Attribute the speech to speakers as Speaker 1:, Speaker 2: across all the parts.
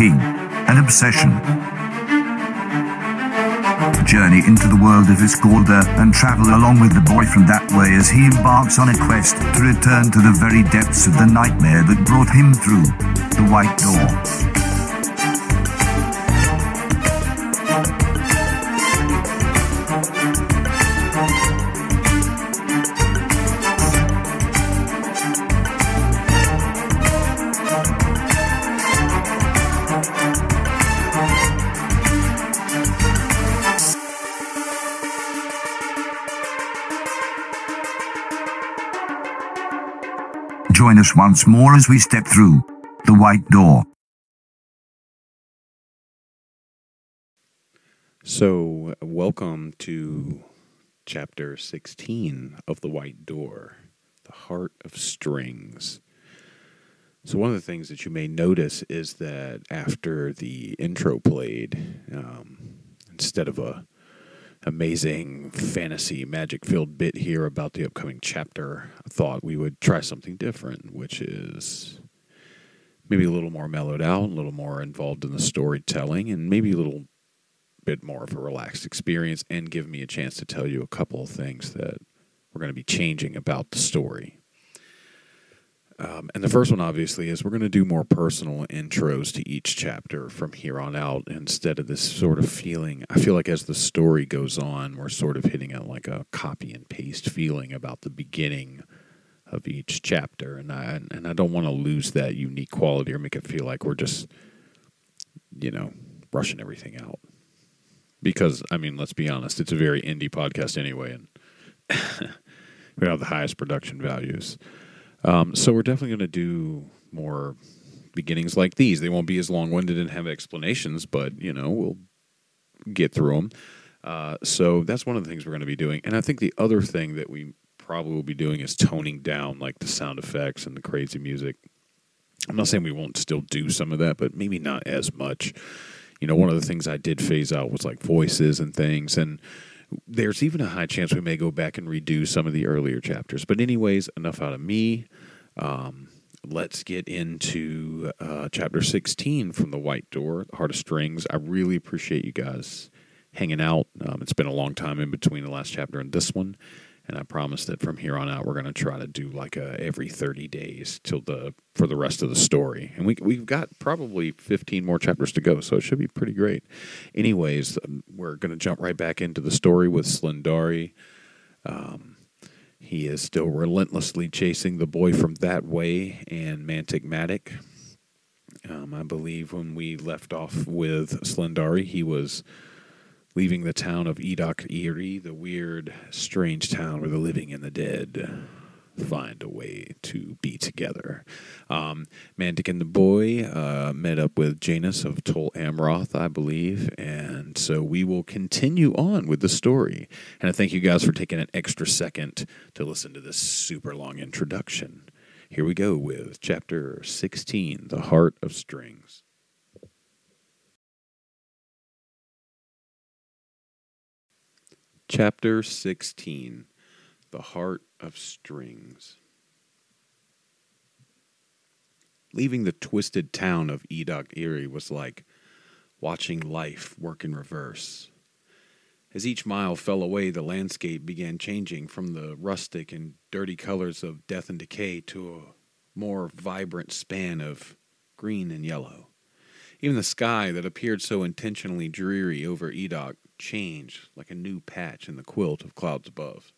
Speaker 1: king, an obsession. Journey into the world of Isgorda and travel along with the boy from that way as he embarks on a quest to return to the very depths of the nightmare that brought him through the White Door. Once more as we step through the white door.
Speaker 2: So, welcome to chapter 16 of The White Door, The Heart of Strings. So, one of the things that you may notice is that after the intro played, um, instead of a amazing fantasy magic filled bit here about the upcoming chapter, I thought we would try something different, which is maybe a little more mellowed out, a little more involved in the storytelling, and maybe a little bit more of a relaxed experience, and give me a chance to tell you a couple of things that we're going to be changing about the story. Um, and the first one, obviously, is we're going to do more personal intros to each chapter from here on out instead of this sort of feeling. I feel like as the story goes on, we're sort of hitting a, like a copy and paste feeling about the beginning of each chapter. And I, and I don't want to lose that unique quality or make it feel like we're just, you know, rushing everything out. Because, I mean, let's be honest, it's a very indie podcast anyway, and we have the highest production values. Um, so we're definitely going to do more beginnings like these. They won't be as long winded and have explanations, but you know we'll get through them. Uh, so that's one of the things we're going to be doing. And I think the other thing that we probably will be doing is toning down like the sound effects and the crazy music. I'm not saying we won't still do some of that, but maybe not as much. You know, one of the things I did phase out was like voices and things, and there's even a high chance we may go back and redo some of the earlier chapters. But, anyways, enough out of me. Um, let's get into uh, chapter 16 from The White Door, Heart of Strings. I really appreciate you guys hanging out. Um, it's been a long time in between the last chapter and this one and I promise that from here on out we're going to try to do like a every 30 days till the for the rest of the story. And we we've got probably 15 more chapters to go, so it should be pretty great. Anyways, um, we're going to jump right back into the story with Slyndari. Um, he is still relentlessly chasing the boy from that way and Mantic Matic. Um, I believe when we left off with Slyndari, he was leaving the town of Edok Iri, the weird, strange town where the living and the dead find a way to be together. Um, Mantic and the boy uh, met up with Janus of Tol Amroth, I believe, and so we will continue on with the story. And I thank you guys for taking an extra second to listen to this super long introduction. Here we go with chapter 16 The Heart of Strings. Chapter 16 The Heart of Strings. Leaving the twisted town of Edok Erie was like watching life work in reverse. As each mile fell away, the landscape began changing from the rustic and dirty colors of death and decay to a more vibrant span of green and yellow. Even the sky that appeared so intentionally dreary over Edok changed like a new patch in the quilt of clouds above.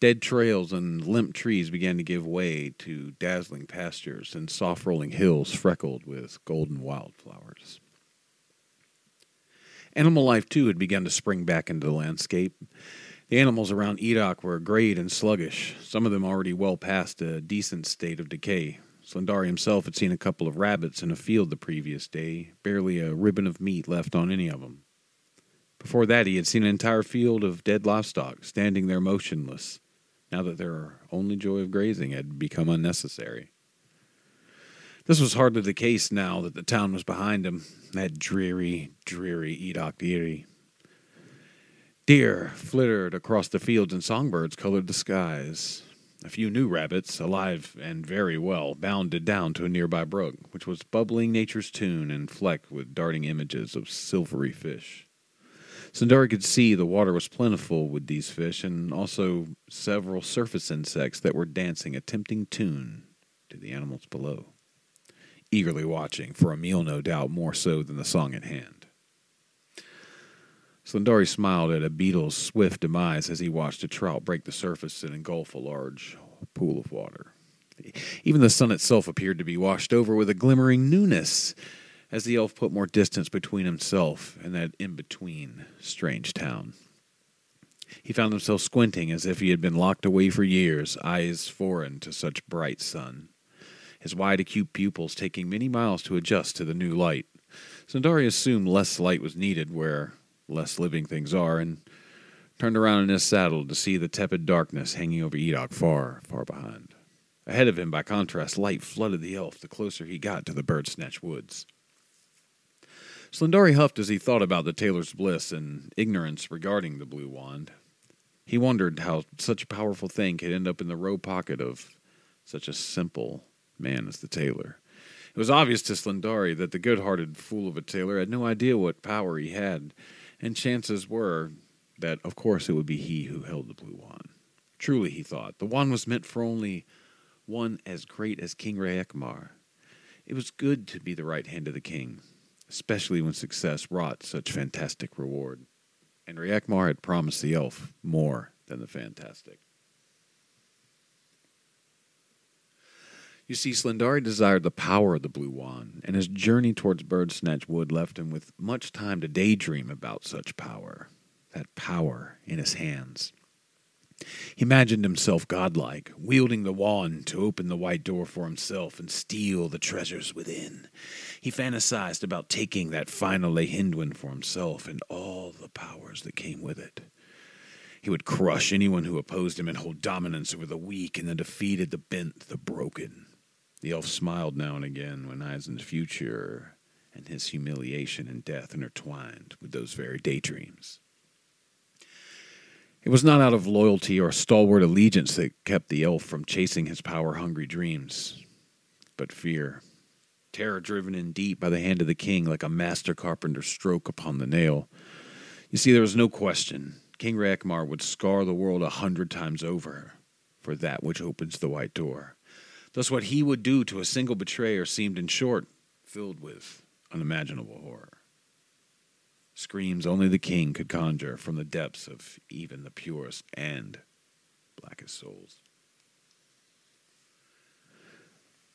Speaker 2: Dead trails and limp trees began to give way to dazzling pastures and soft rolling hills freckled with golden wildflowers. Animal life, too, had begun to spring back into the landscape. The animals around Edoc were grayed and sluggish, some of them already well past a decent state of decay. Slyndari himself had seen a couple of rabbits in a field the previous day, barely a ribbon of meat left on any of them. Before that, he had seen an entire field of dead livestock standing there motionless, now that their only joy of grazing had become unnecessary. This was hardly the case now that the town was behind him, that dreary, dreary Iri. Deer flittered across the fields and songbirds colored the skies. A few new rabbits, alive and very well, bounded down to a nearby brook, which was bubbling nature's tune and flecked with darting images of silvery fish. Slyndari could see the water was plentiful with these fish and also several surface insects that were dancing a tempting tune to the animals below, eagerly watching for a meal, no doubt, more so than the song at hand. Slyndari smiled at a beetle's swift demise as he watched a trout break the surface and engulf a large pool of water. Even the sun itself appeared to be washed over with a glimmering newness as the elf put more distance between himself and that in between strange town. He found himself squinting as if he had been locked away for years, eyes foreign to such bright sun, his wide acute pupils taking many miles to adjust to the new light. Slyndari assumed less light was needed where less living things are, and turned around in his saddle to see the tepid darkness hanging over Edok far, far behind. Ahead of him, by contrast, light flooded the elf the closer he got to the bird snatch woods. Slyndari huffed as he thought about the tailor's bliss and ignorance regarding the blue wand. He wondered how such a powerful thing could end up in the robe pocket of such a simple man as the tailor. It was obvious to Slyndari that the good hearted fool of a tailor had no idea what power he had, and chances were that, of course, it would be he who held the blue wand. Truly, he thought, the wand was meant for only one as great as King Reekmar. It was good to be the right hand of the king, especially when success wrought such fantastic reward. And Reekmar had promised the elf more than the fantastic. You see, Slyndari desired the power of the blue wand, and his journey towards Birdsnatch Wood left him with much time to daydream about such power, that power in his hands. He imagined himself godlike, wielding the wand to open the white door for himself and steal the treasures within. He fantasized about taking that final Lehindwin for himself and all the powers that came with it. He would crush anyone who opposed him and hold dominance over the weak and the defeated, the bent, the broken. The elf smiled now and again when the future and his humiliation and death intertwined with those very daydreams. It was not out of loyalty or stalwart allegiance that kept the elf from chasing his power hungry dreams, but fear. Terror driven in deep by the hand of the king like a master carpenter's stroke upon the nail. You see, there was no question. King Reekmar would scar the world a hundred times over for that which opens the white door. Thus, what he would do to a single betrayer seemed, in short, filled with unimaginable horror screams only the king could conjure from the depths of even the purest and blackest souls.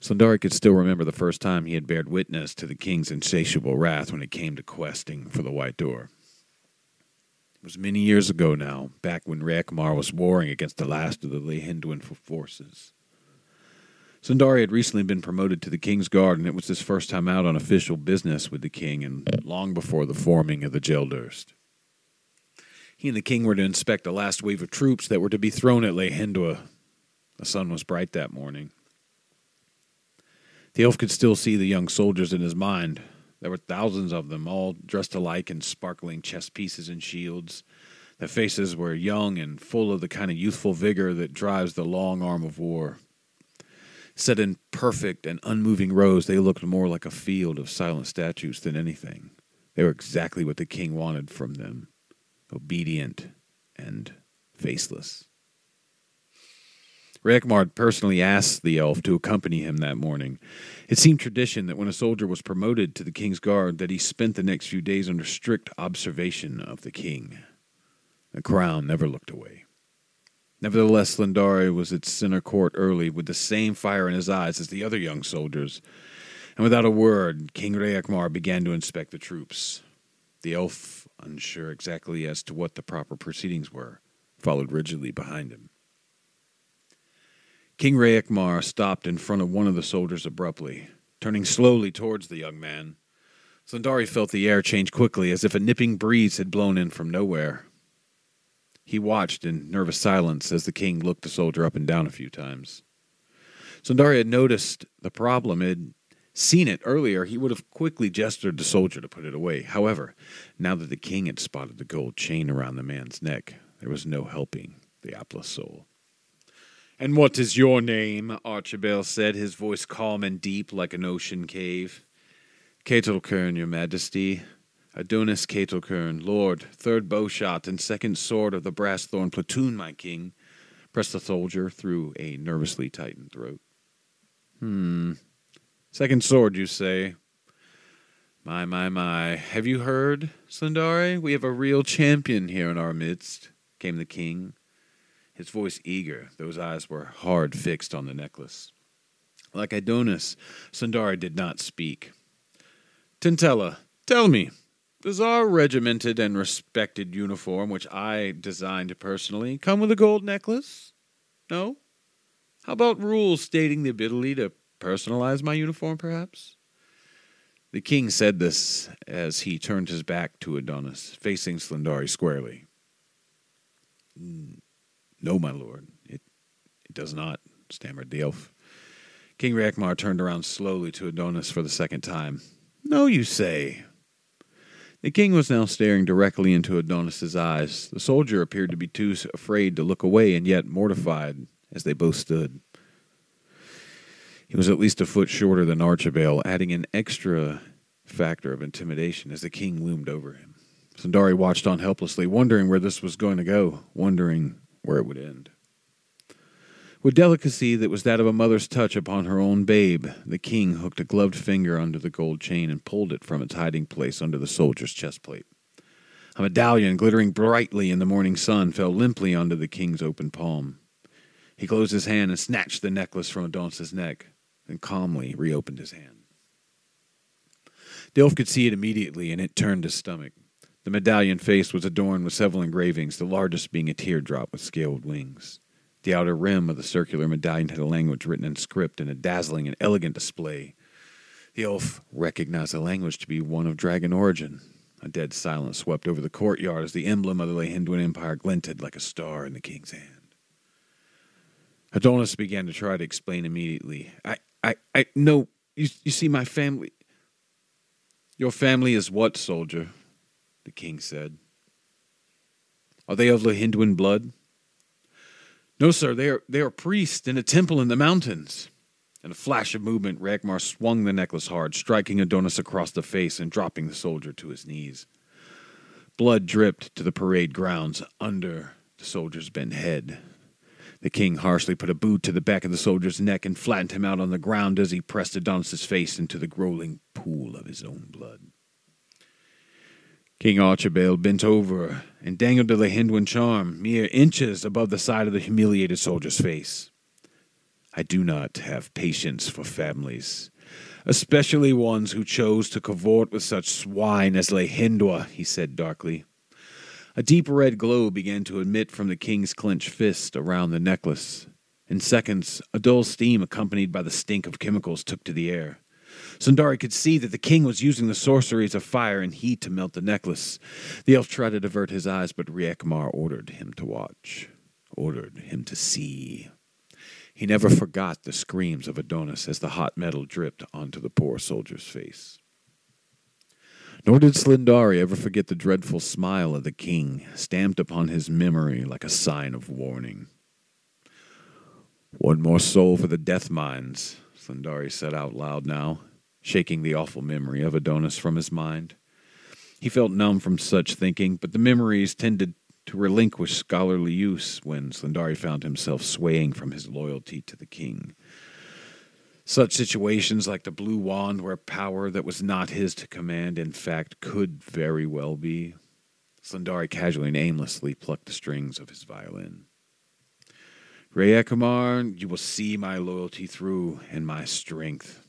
Speaker 2: Slyndari could still remember the first time he had bared witness to the king's insatiable wrath when it came to questing for the White Door. It was many years ago now, back when Reekmar was warring against the last of the Lehinduin forces. Slyndari had recently been promoted to the King's Guard, and it was his first time out on official business with the King, and long before the forming of the Jeldurst. He and the King were to inspect the last wave of troops that were to be thrown at Lehendua. The sun was bright that morning. The elf could still see the young soldiers in his mind. There were thousands of them, all dressed alike in sparkling chest pieces and shields. Their faces were young and full of the kind of youthful vigor that drives the long arm of war. Set in perfect and unmoving rows, they looked more like a field of silent statues than anything. They were exactly what the king wanted from them obedient and faceless. Reekmar personally asked the elf to accompany him that morning. It seemed tradition that when a soldier was promoted to the king's guard that he spent the next few days under strict observation of the king. The crown never looked away. Nevertheless, Slyndari was at center court early with the same fire in his eyes as the other young soldiers, and without a word, King Reekmar began to inspect the troops. The elf, unsure exactly as to what the proper proceedings were, followed rigidly behind him. King Reekmar stopped in front of one of the soldiers abruptly, turning slowly towards the young man. Slyndari felt the air change quickly, as if a nipping breeze had blown in from nowhere. He watched in nervous silence as the king looked the soldier up and down a few times. Slyndari had noticed the problem, had seen it earlier, he would have quickly gestured the soldier to put it away. However, now that the king had spotted the gold chain around the man's neck, there was no helping the Apla soul. And what is your name? Archibald said, his voice calm and deep like an ocean cave. Ketelkern, your majesty. Adonis Ketelkern, lord, third bowshot and second sword of the brass thorn platoon, my king, pressed the soldier through a nervously tightened throat. Hmm. Second sword, you say? My, my, my. Have you heard, Slyndari? We have a real champion here in our midst, came the king, his voice eager. Those eyes were hard fixed on the necklace. Like Adonis, Slyndari did not speak. Tintella, tell me, does our regimented and respected uniform, which I designed personally, come with a gold necklace? No? How about rules stating the ability to personalize my uniform, perhaps? The king said this as he turned his back to Adonis, facing Slyndari squarely. Mm, no, my lord, it, it does not, stammered the elf. King Reekmar turned around slowly to Adonis for the second time. No, you say. The king was now staring directly into Adonis's eyes. The soldier appeared to be too afraid to look away and yet mortified as they both stood. He was at least a foot shorter than Archibald, adding an extra factor of intimidation as the king loomed over him. Slyndari watched on helplessly, wondering where this was going to go, wondering where it would end. With delicacy that was that of a mother's touch upon her own babe, the king hooked a gloved finger under the gold chain and pulled it from its hiding place under the soldier's chest plate. A medallion, glittering brightly in the morning sun, fell limply onto the king's open palm. He closed his hand and snatched the necklace from Adonis's neck, then calmly reopened his hand. Dilf could see it immediately, and it turned his stomach. The medallion face was adorned with several engravings, the largest being a teardrop with scaled wings. The outer rim of the circular medallion had a language written in script in a dazzling and elegant display. The elf recognized the language to be one of dragon origin. A dead silence swept over the courtyard as the emblem of the Lehinduin Empire glinted like a star in the king's hand. Adonis began to try to explain immediately. I, I, I, no, you, you see, my family. Your family is what, soldier? The king said. Are they of Lehinduin blood? No, sir, they are, they are priests in a temple in the mountains. In a flash of movement, Reekmar swung the necklace hard, striking Adonis across the face and dropping the soldier to his knees. Blood dripped to the parade grounds under the soldier's bent head. The king harshly put a boot to the back of the soldier's neck and flattened him out on the ground as he pressed Adonis's face into the rolling pool of his own blood. King Archibald bent over and dangled the Lehinduin charm mere inches above the side of the humiliated soldier's face. I do not have patience for families, especially ones who chose to cavort with such swine as Lehindwa, he said darkly. A deep red glow began to emit from the king's clenched fist around the necklace. In seconds, a dull steam accompanied by the stink of chemicals took to the air. Slyndari could see that the king was using the sorceries of fire and heat to melt the necklace. The elf tried to divert his eyes, but Reekmar ordered him to watch, ordered him to see. He never forgot the screams of Adonis as the hot metal dripped onto the poor soldier's face. Nor did Slyndari ever forget the dreadful smile of the king, stamped upon his memory like a sign of warning. One more soul for the death mines, Slyndari said out loud now, shaking the awful memory of Adonis from his mind. He felt numb from such thinking, but the memories tended to relinquish scholarly use when Slyndari found himself swaying from his loyalty to the king. Such situations like the Blue Wand, where power that was not his to command, in fact, could very well be. Slyndari casually and aimlessly plucked the strings of his violin. Reyakumar, you will see my loyalty through and my strength.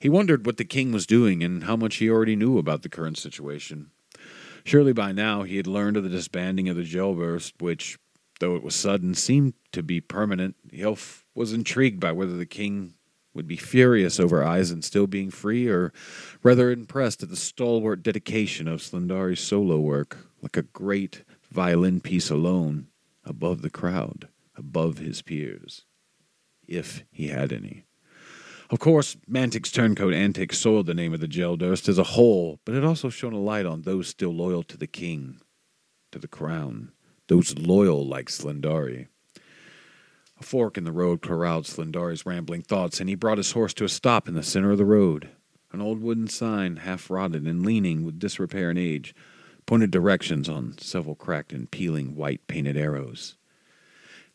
Speaker 2: He wondered what the king was doing and how much he already knew about the current situation. Surely by now he had learned of the disbanding of the Geldurst, which, though it was sudden, seemed to be permanent. The was intrigued by whether the king would be furious over Eisen still being free, or rather impressed at the stalwart dedication of Slyndari's solo work, like a great violin piece alone, above the crowd, above his peers, if he had any. Of course, Mantic's turncoat antics soiled the name of the Geldurst as a whole, but it also shone a light on those still loyal to the king, to the crown, those loyal like Slyndari. A fork in the road corralled Slyndari's rambling thoughts, and he brought his horse to a stop in the center of the road. An old wooden sign, half rotted and leaning with disrepair and age, pointed directions on several cracked and peeling white painted arrows.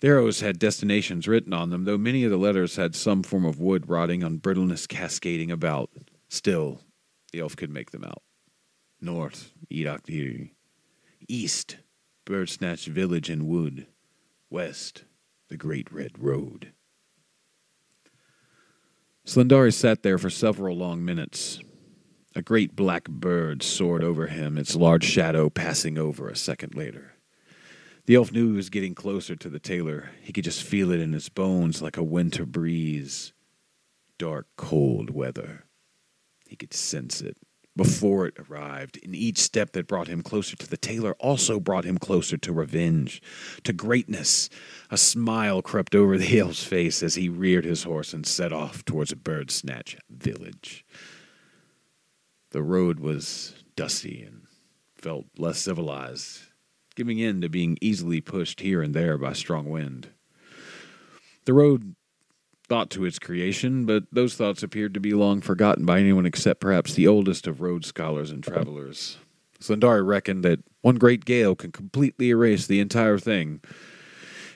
Speaker 2: The arrows had destinations written on them, though many of the letters had some form of wood rotting on brittleness cascading about. Still, the elf could make them out. North, Edokdiri. East, Birdsnatch Village and Wood. West, the Great Red Road. Slyndari sat there for several long minutes. A great black bird soared over him, its large shadow passing over a second later. The elf knew he was getting closer to the tailor. He could just feel it in his bones like a winter breeze. Dark, cold weather. He could sense it before it arrived, and each step that brought him closer to the tailor also brought him closer to revenge, to greatness. A smile crept over the elf's face as he reared his horse and set off towards a bird snatch village. The road was dusty and felt less civilized, giving in to being easily pushed here and there by strong wind. The road thought to its creation, but those thoughts appeared to be long forgotten by anyone except perhaps the oldest of road scholars and travelers. Slyndari reckoned that one great gale could completely erase the entire thing.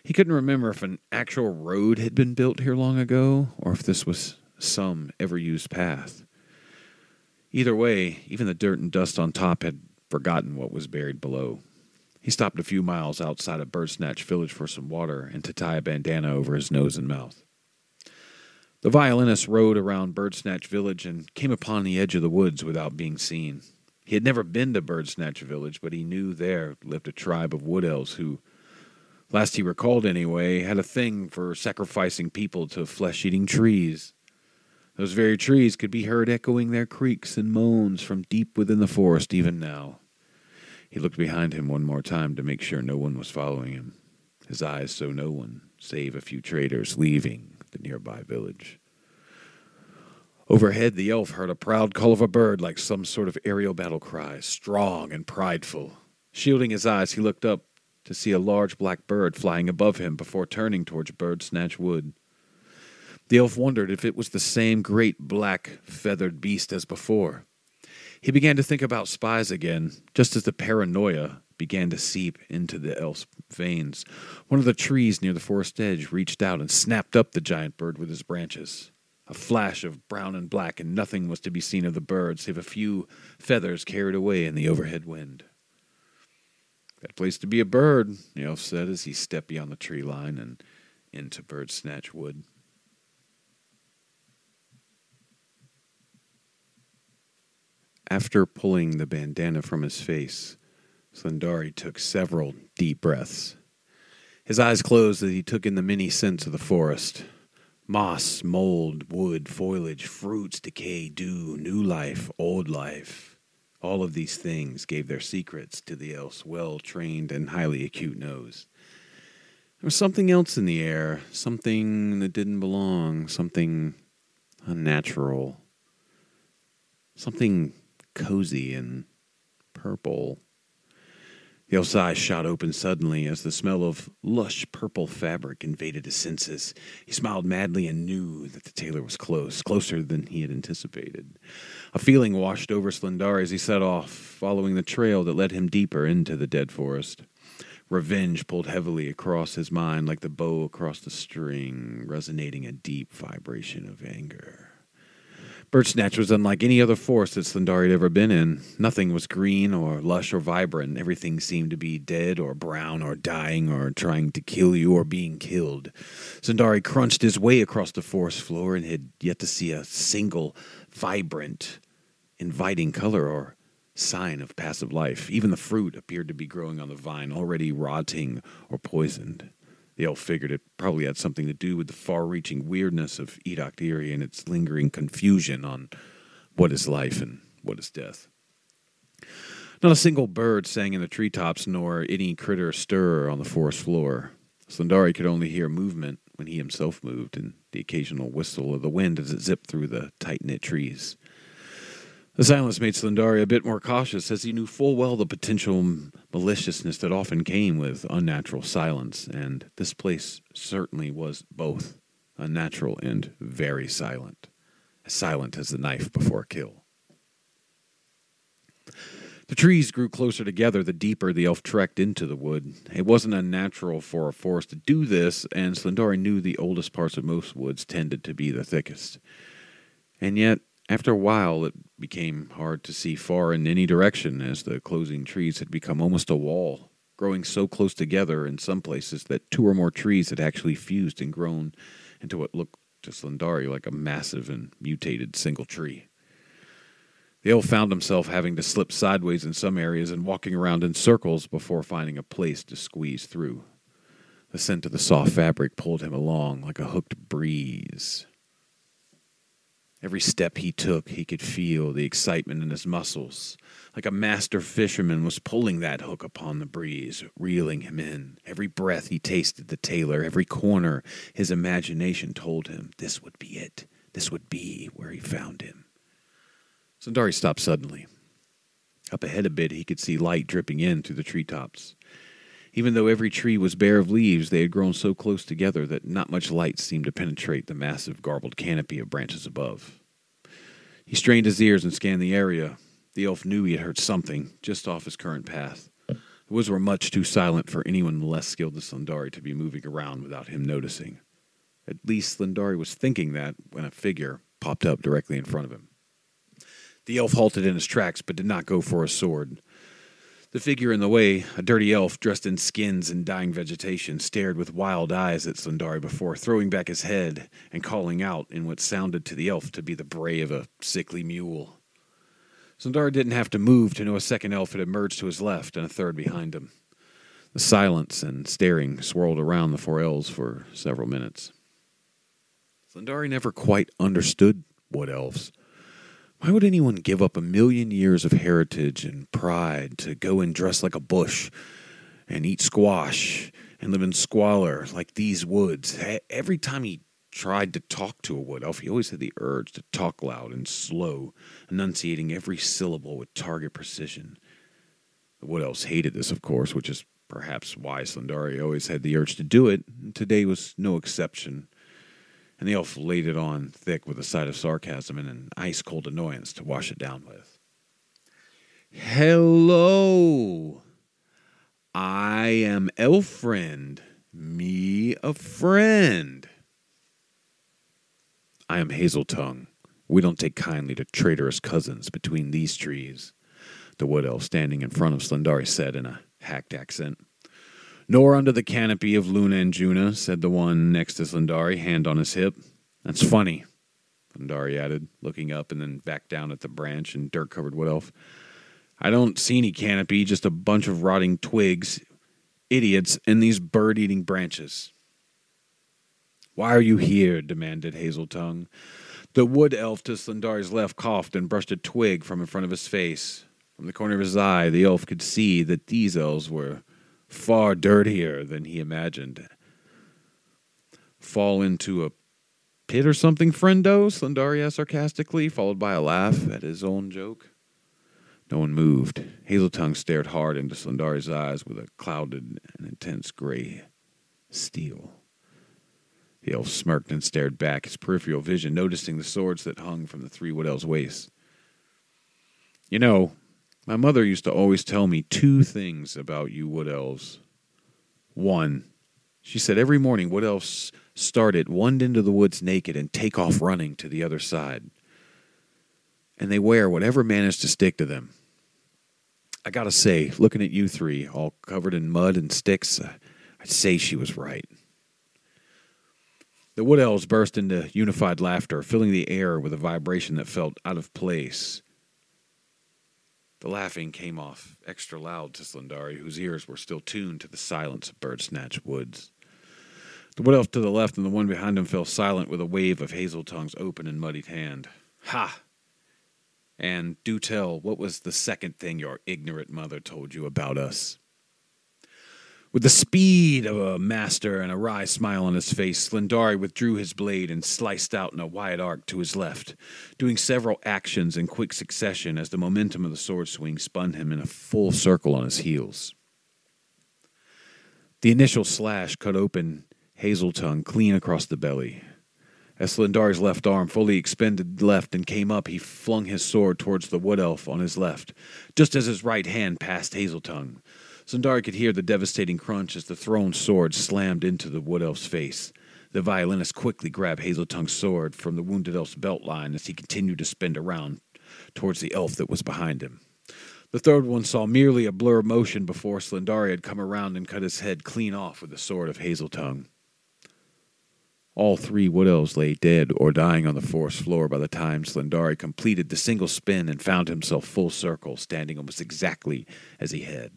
Speaker 2: He couldn't remember if an actual road had been built here long ago, or if this was some ever used path. Either way, even the dirt and dust on top had forgotten what was buried below. He stopped a few miles outside of Birdsnatch village for some water and to tie a bandana over his nose and mouth. The violinist rode around Birdsnatch Village and came upon the edge of the woods without being seen. He had never been to Birdsnatch Village, but he knew there lived a tribe of wood elves who, last he recalled anyway, had a thing for sacrificing people to flesh eating trees. Those very trees could be heard echoing their creaks and moans from deep within the forest even now. He looked behind him one more time to make sure no one was following him. His eyes saw no one, save a few traders leaving the nearby village. Overhead, the elf heard a proud call of a bird like some sort of aerial battle cry, strong and prideful. Shielding his eyes, he looked up to see a large black bird flying above him before turning towards Birdsnatch Wood. The elf wondered if it was the same great black feathered beast as before. He began to think about spies again, just as the paranoia began to seep into the elf's veins. One of the trees near the forest edge reached out and snapped up the giant bird with his branches. A flash of brown and black, and nothing was to be seen of the bird save a few feathers carried away in the overhead wind. That place to be a bird, the elf said as he stepped beyond the tree line and into Birdsnatch Wood. After pulling the bandana from his face, Slyndari took several deep breaths. His eyes closed as he took in the many scents of the forest moss, mold, wood, foliage, fruits, decay, dew, new life, old life. All of these things gave their secrets to the elf's well trained and highly acute nose. There was something else in the air, something that didn't belong, something unnatural, something cozy and purple. The elf's shot open suddenly as the smell of lush purple fabric invaded his senses. He smiled madly and knew that the tailor was close, closer than he had anticipated. A feeling washed over Slendar as he set off, following the trail that led him deeper into the dead forest. Revenge pulled heavily across his mind like the bow across the string, resonating a deep vibration of anger. Birdsnatch was unlike any other forest that Slyndari had ever been in. Nothing was green or lush or vibrant. Everything seemed to be dead or brown or dying or trying to kill you or being killed. Slyndari crunched his way across the forest floor and had yet to see a single vibrant, inviting color or sign of passive life. Even the fruit appeared to be growing on the vine, already rotting or poisoned. The elf figured it probably had something to do with the far reaching weirdness of Edokdiri and its lingering confusion on what is life and what is death. Not a single bird sang in the treetops, nor any critter stir on the forest floor. Slyndari could only hear movement when he himself moved, and the occasional whistle of the wind as it zipped through the tight knit trees. The silence made Slyndari a bit more cautious, as he knew full well the potential maliciousness that often came with unnatural silence, and this place certainly was both unnatural and very silent, as silent as the knife before a kill. The trees grew closer together the deeper the elf trekked into the wood. It wasn't unnatural for a forest to do this, and Slyndari knew the oldest parts of most woods tended to be the thickest. And yet, after a while, it became hard to see far in any direction as the closing trees had become almost a wall, growing so close together in some places that two or more trees had actually fused and grown into what looked to Slyndari like a massive and mutated single tree. The elf found himself having to slip sideways in some areas and walking around in circles before finding a place to squeeze through. The scent of the soft fabric pulled him along like a hooked breeze. Every step he took, he could feel the excitement in his muscles, like a master fisherman was pulling that hook upon the breeze, reeling him in. Every breath he tasted the tailor, every corner his imagination told him this would be it, this would be where he found him. Slyndari stopped suddenly. Up ahead a bit, he could see light dripping in through the treetops. Even though every tree was bare of leaves, they had grown so close together that not much light seemed to penetrate the massive garbled canopy of branches above. He strained his ears and scanned the area. The elf knew he had heard something just off his current path. The woods were much too silent for anyone less skilled than Slyndari to be moving around without him noticing. At least Slyndari was thinking that when a figure popped up directly in front of him. The elf halted in his tracks but did not go for a sword. The figure in the way, a dirty elf dressed in skins and dying vegetation, stared with wild eyes at Slyndari before throwing back his head and calling out in what sounded to the elf to be the bray of a sickly mule. Slyndari didn't have to move to know a second elf had emerged to his left and a third behind him. The silence and staring swirled around the four elves for several minutes. Slyndari never quite understood wood elves. Why would anyone give up a million years of heritage and pride to go and dress like a bush and eat squash and live in squalor like these woods? Every time he tried to talk to a wood elf, he always had the urge to talk loud and slow, enunciating every syllable with target precision. The wood elves hated this, of course, which is perhaps why Slyndari always had the urge to do it, and today was no exception and the elf laid it on thick with a side of sarcasm and an ice cold annoyance to wash it down with. Hello, I am Elf Friend, me a friend. I am Hazel Tongue. We don't take kindly to traitorous cousins between these trees, the wood elf standing in front of Slyndari said in a hacked accent. Nor under the canopy of Luna and Juna, said the one next to Slyndari, hand on his hip. That's funny, Slyndari added, looking up and then back down at the branch and dirt covered wood elf. I don't see any canopy, just a bunch of rotting twigs, idiots, and these bird eating branches. Why are you here? demanded Hazel Tongue. The wood elf to Slyndari's left coughed and brushed a twig from in front of his face. From the corner of his eye, the elf could see that these elves were far dirtier than he imagined. Fall into a pit or something, friendo? Slyndari asked sarcastically, followed by a laugh at his own joke. No one moved. Hazeltongue stared hard into Slyndari's eyes with a clouded and intense gray steel. The elf smirked and stared back, his peripheral vision noticing the swords that hung from the three wood elves' waists. You know, my mother used to always tell me two things about you wood elves. One, she said every morning wood elves start at one end of the woods naked, and take off running to the other side. And they wear whatever managed to stick to them. I gotta say, looking at you three, all covered in mud and sticks, uh, I'd say she was right. The wood elves burst into unified laughter, filling the air with a vibration that felt out of place the laughing came off extra loud to Slyndari, whose ears were still tuned to the silence of bird snatch woods. The wood elf to the left and the one behind him fell silent with a wave of Hazel Tongue's open and muddied hand. Ha! And do tell, what was the second thing your ignorant mother told you about us? With the speed of a master and a wry smile on his face, Slyndari withdrew his blade and sliced out in a wide arc to his left, doing several actions in quick succession as the momentum of the sword swing spun him in a full circle on his heels. The initial slash cut open Hazeltongue clean across the belly. As Slyndari's left arm fully expended left and came up, he flung his sword towards the wood elf on his left, just as his right hand passed Hazeltongue. Slyndari could hear the devastating crunch as the thrown sword slammed into the wood elf's face. The violinist quickly grabbed Hazeltongue's sword from the wounded elf's belt line as he continued to spin around towards the elf that was behind him. The third one saw merely a blur of motion before Slyndari had come around and cut his head clean off with the sword of Hazeltongue. All three wood elves lay dead or dying on the forest floor by the time Slyndari completed the single spin and found himself full circle, standing almost exactly as he had.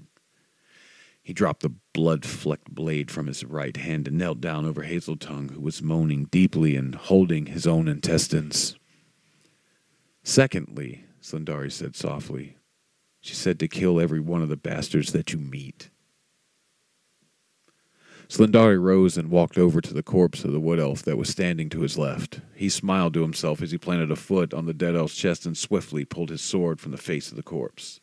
Speaker 2: He dropped the blood flecked blade from his right hand and knelt down over Hazeltongue, who was moaning deeply and holding his own intestines. Secondly, Slyndari said softly, she said to kill every one of the bastards that you meet. Slyndari rose and walked over to the corpse of the wood elf that was standing to his left. He smiled to himself as he planted a foot on the dead elf's chest and swiftly pulled his sword from the face of the corpse.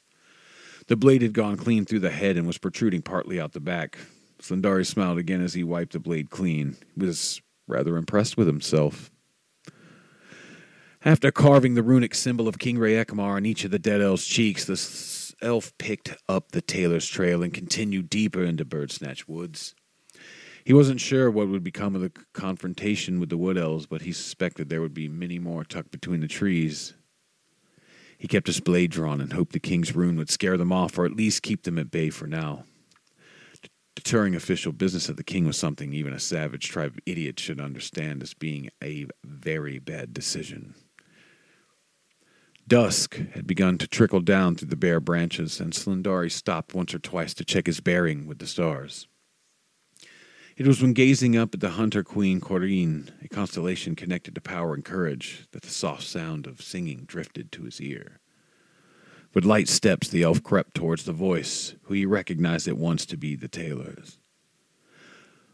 Speaker 2: The blade had gone clean through the head and was protruding partly out the back. Slyndari smiled again as he wiped the blade clean. He was rather impressed with himself. After carving the runic symbol of King Reekmar on each of the dead elf's cheeks, the elf picked up the tailor's trail and continued deeper into Birdsnatch Woods. He wasn't sure what would become of the confrontation with the wood elves, but he suspected there would be many more tucked between the trees. He kept his blade drawn and hoped the king's rune would scare them off or at least keep them at bay for now. Deterring official business of the king was something even a savage tribe of idiots should understand as being a very bad decision. Dusk had begun to trickle down through the bare branches, and Slyndari stopped once or twice to check his bearing with the stars. It was when gazing up at the hunter queen Corinne, a constellation connected to power and courage, that the soft sound of singing drifted to his ear. With light steps, the elf crept towards the voice, who he recognized at once to be the tailor's.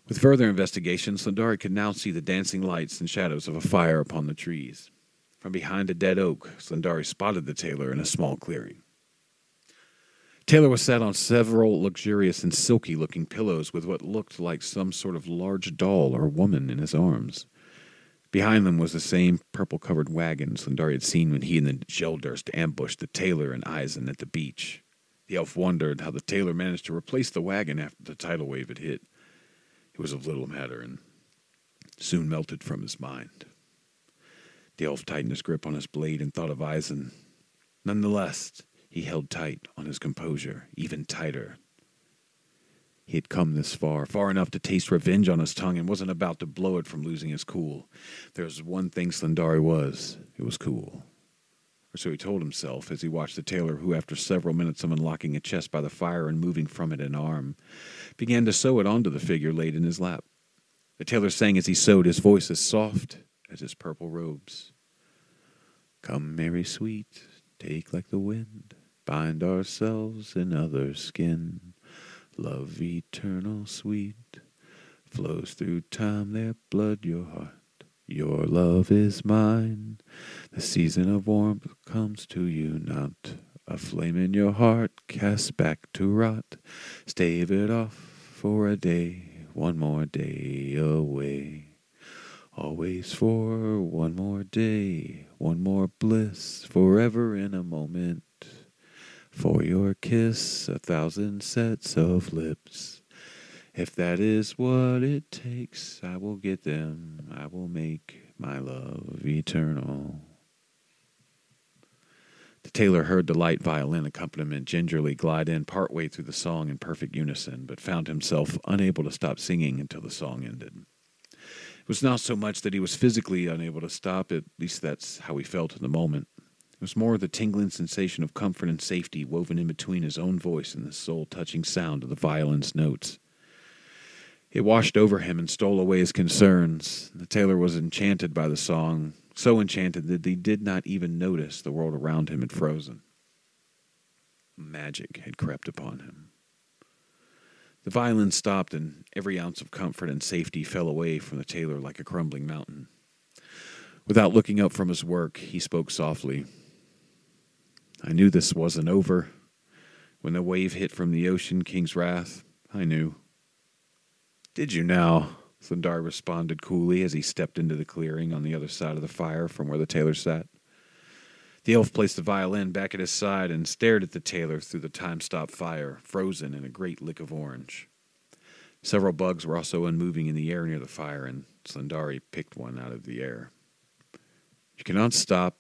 Speaker 2: With further investigation, Slyndari could now see the dancing lights and shadows of a fire upon the trees. From behind a dead oak, Slyndari spotted the tailor in a small clearing. Taylor was sat on several luxurious and silky looking pillows with what looked like some sort of large doll or woman in his arms. Behind them was the same purple covered wagon Slyndari had seen when he and the Geldurst ambushed the tailor and Eisen at the beach. The elf wondered how the tailor managed to replace the wagon after the tidal wave had hit. It was of little matter and soon melted from his mind. The elf tightened his grip on his blade and thought of Eisen. Nonetheless, he held tight on his composure, even tighter. He had come this far, far enough to taste revenge on his tongue, and wasn't about to blow it from losing his cool. There was one thing Slyndari was it was cool. Or so he told himself as he watched the tailor, who, after several minutes of unlocking a chest by the fire and moving from it an arm, began to sew it onto the figure laid in his lap. The tailor sang as he sewed, his voice as soft as his purple robes. Come, Mary sweet, take like the wind bind ourselves in other skin. Love eternal sweet flows through time, their blood, your heart. Your love is mine. The season of warmth comes to you not. A flame in your heart cast back to rot. Stave it off for a day, one more day away. Always for one more day, one more bliss, forever in a moment. For your kiss, a thousand sets of lips. If that is what it takes, I will get them. I will make my love eternal. The tailor heard the light violin accompaniment gingerly glide in partway through the song in perfect unison, but found himself unable to stop singing until the song ended. It was not so much that he was physically unable to stop, at least that's how he felt in the moment was more the tingling sensation of comfort and safety woven in between his own voice and the soul touching sound of the violin's notes. It washed over him and stole away his concerns. The tailor was enchanted by the song, so enchanted that he did not even notice the world around him had frozen. Magic had crept upon him. The violin stopped, and every ounce of comfort and safety fell away from the tailor like a crumbling mountain. Without looking up from his work, he spoke softly. I knew this wasn't over. When the wave hit from the ocean, King's Wrath, I knew. Did you now? Thundar responded coolly as he stepped into the clearing on the other side of the fire from where the tailor sat. The elf placed the violin back at his side and stared at the tailor through the time stop fire, frozen in a great lick of orange. Several bugs were also unmoving in the air near the fire, and Slyndari picked one out of the air. You cannot stop,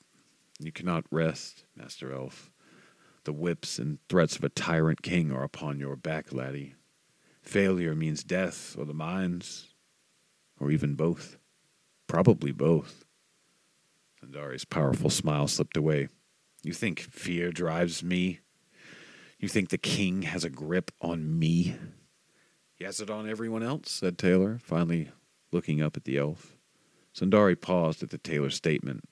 Speaker 2: you cannot rest, Master Elf. The whips and threats of a tyrant king are upon your back, laddie. Failure means death, or the mines, or even both. Probably both. Slyndari's powerful smile slipped away. You think fear drives me? You think the king has a grip on me? He has it on everyone else, said Taylor, finally looking up at the elf. Slyndari paused at the tailor's statement.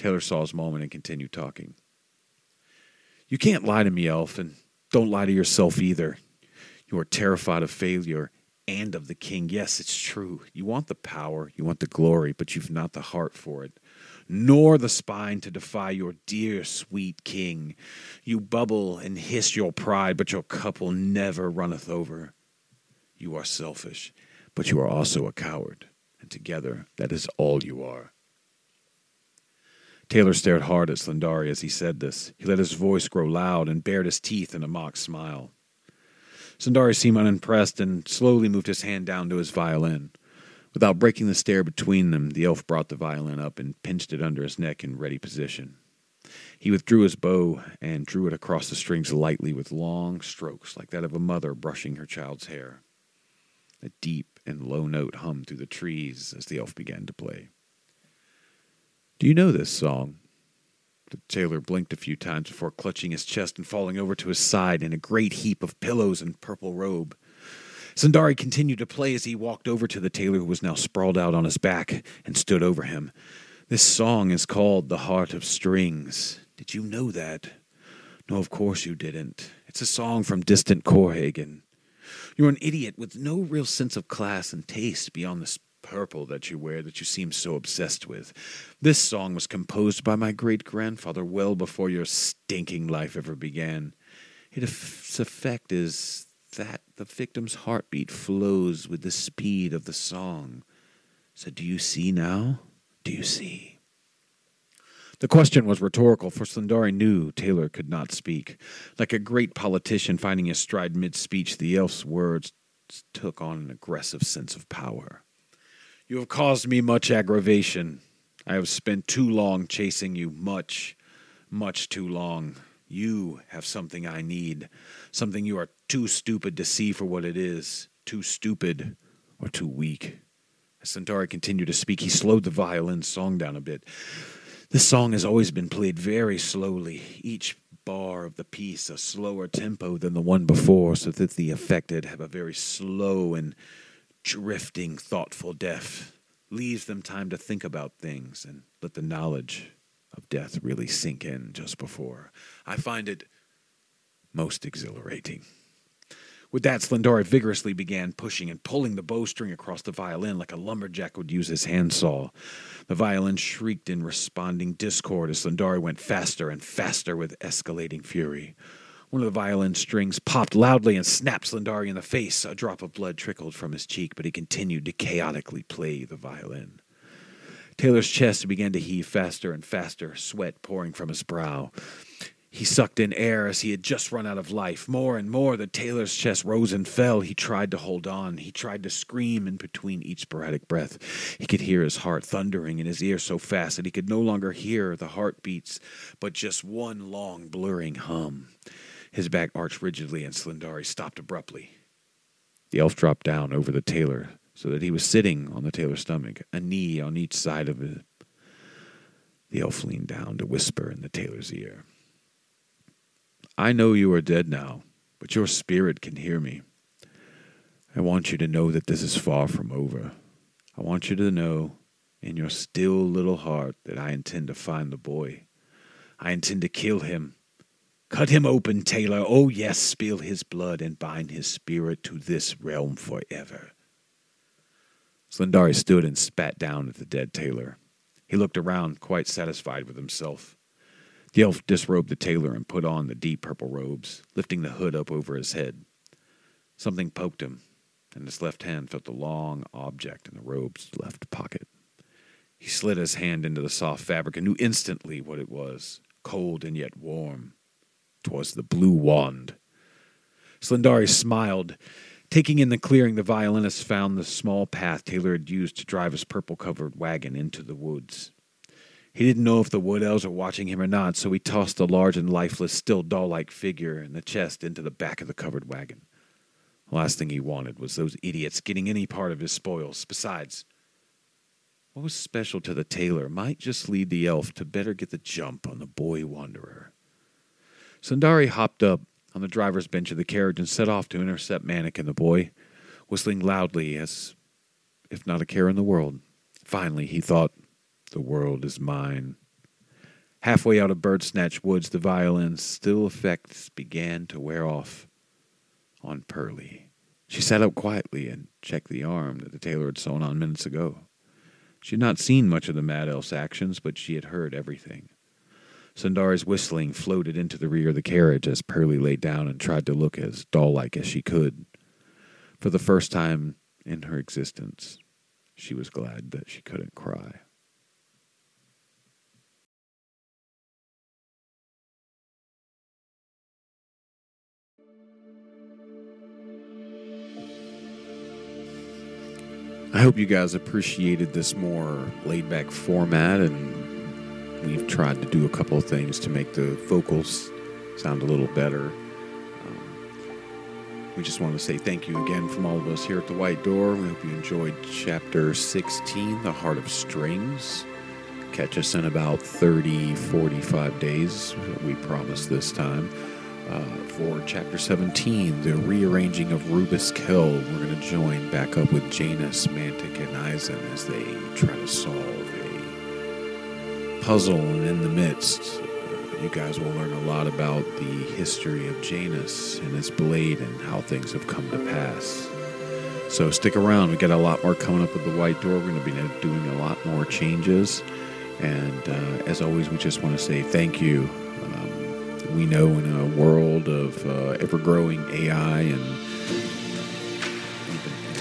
Speaker 2: Taylor saw his moment and continued talking. You can't lie to me, elf, and don't lie to yourself either. You are terrified of failure and of the king. Yes, it's true. You want the power, you want the glory, but you've not the heart for it nor the spine to defy your dear sweet king. You bubble and hiss your pride, but your cup will never runneth over. You are selfish, but you are also a coward, and together that is all you are. Taylor stared hard at Slyndari as he said this. He let his voice grow loud and bared his teeth in a mock smile. Slyndari seemed unimpressed and slowly moved his hand down to his violin. Without breaking the stare between them, the elf brought the violin up and pinched it under his neck in ready position. He withdrew his bow and drew it across the strings lightly with long strokes like that of a mother brushing her child's hair. A deep and low note hummed through the trees as the elf began to play. Do you know this song? The tailor blinked a few times before clutching his chest and falling over to his side in a great heap of pillows and purple robe. Slyndari continued to play as he walked over to the tailor who was now sprawled out on his back and stood over him. This song is called The Heart of Strings. Did you know that? No, of course you didn't. It's a song from distant Corhagen. You're an idiot with no real sense of class and taste beyond this purple that you wear that you seem so obsessed with. This song was composed by my great grandfather well before your stinking life ever began. Its effect is that the victim's heartbeat flows with the speed of the song. So, do you see now? Do you see? The question was rhetorical, for Slyndari knew Taylor could not speak. Like a great politician finding his stride mid speech, the elf's words took on an aggressive sense of power. You have caused me much aggravation. I have spent too long chasing you, much, much too long. You have something I need, something you are too stupid to see for what it is, too stupid or too weak. As Slyndari continued to speak, he slowed the violin song down a bit. This song has always been played very slowly, each bar of the piece a slower tempo than the one before, so that the affected have a very slow and drifting, thoughtful death. Leaves them time to think about things and let the knowledge of death really sink in just before. I find it most exhilarating. With that, Slyndari vigorously began pushing and pulling the bowstring across the violin like a lumberjack would use his handsaw. The violin shrieked in responding discord as Slyndari went faster and faster with escalating fury. One of the violin strings popped loudly and snapped Slyndari in the face. A drop of blood trickled from his cheek, but he continued to chaotically play the violin. Taylor's chest began to heave faster and faster, sweat pouring from his brow. He sucked in air as he had just run out of life. More and more, the tailor's chest rose and fell. He tried to hold on. He tried to scream in between each sporadic breath. He could hear his heart thundering in his ear so fast that he could no longer hear the heartbeats, but just one long, blurring hum. His back arched rigidly, and Slyndari stopped abruptly. The elf dropped down over the tailor so that he was sitting on the tailor's stomach, a knee on each side of it. The elf leaned down to whisper in the tailor's ear. I know you are dead now, but your spirit can hear me. I want you to know that this is far from over. I want you to know in your still little heart that I intend to find the boy. I intend to kill him, Cut him open, Taylor. Oh, yes, spill his blood and bind his spirit to this realm forever. Slyndari stood and spat down at the dead Taylor. He looked around, quite satisfied with himself. The elf disrobed the tailor and put on the deep purple robes, lifting the hood up over his head. Something poked him, and his left hand felt a long object in the robe's left pocket. He slid his hand into the soft fabric and knew instantly what it was, cold and yet warm. 'Twas the blue wand. Slyndari smiled. Taking in the clearing, the violinist found the small path Taylor had used to drive his purple covered wagon into the woods. He didn't know if the wood elves were watching him or not, so he tossed the large and lifeless, still doll like figure in the chest into the back of the covered wagon. The last thing he wanted was those idiots getting any part of his spoils. Besides, what was special to the tailor might just lead the elf to better get the jump on the boy wanderer. Slyndari hopped up on the driver's bench of the carriage and set off to intercept Manik and the boy, whistling loudly as if not a care in the world. Finally, he thought, the world is mine. Halfway out of Bird Snatch Woods, the violin's still effects began to wear off on Pearlie. She sat up quietly and checked the arm that the tailor had sewn on minutes ago. She had not seen much of the Mad Elf's actions, but she had heard everything. Slyndari's whistling floated into the rear of the carriage as Pearlie lay down and tried to look as doll like as she could. For the first time in her existence, she was glad that she couldn't cry. I hope you guys appreciated this more laid back format, and we've tried to do a couple of things to make the vocals sound a little better. Um, we just want to say thank you again from all of us here at the White Door. We hope you enjoyed chapter 16, The Heart of Strings. Catch us in about 30, 45 days, we promise this time. Uh, for chapter 17, the rearranging of Rubus Kill. we're going to join back up with Janus, Mantic, and Eisen as they try to solve puzzle. And in the midst, you guys will learn a lot about the history of Janus and his blade and how things have come to pass. So stick around. We got a lot more coming up with the White Door. We're going to be doing a lot more changes. And uh, as always, we just want to say thank you we know in a world of uh, ever growing AI and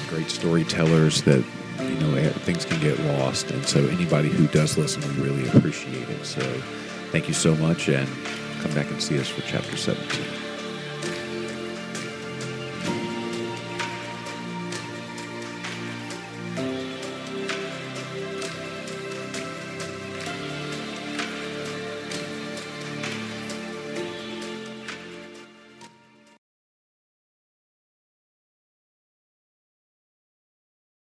Speaker 2: great storytellers that you know eh, things can get lost. And so anybody who does listen we really appreciate it. So thank you so much and come back and see us for chapter 17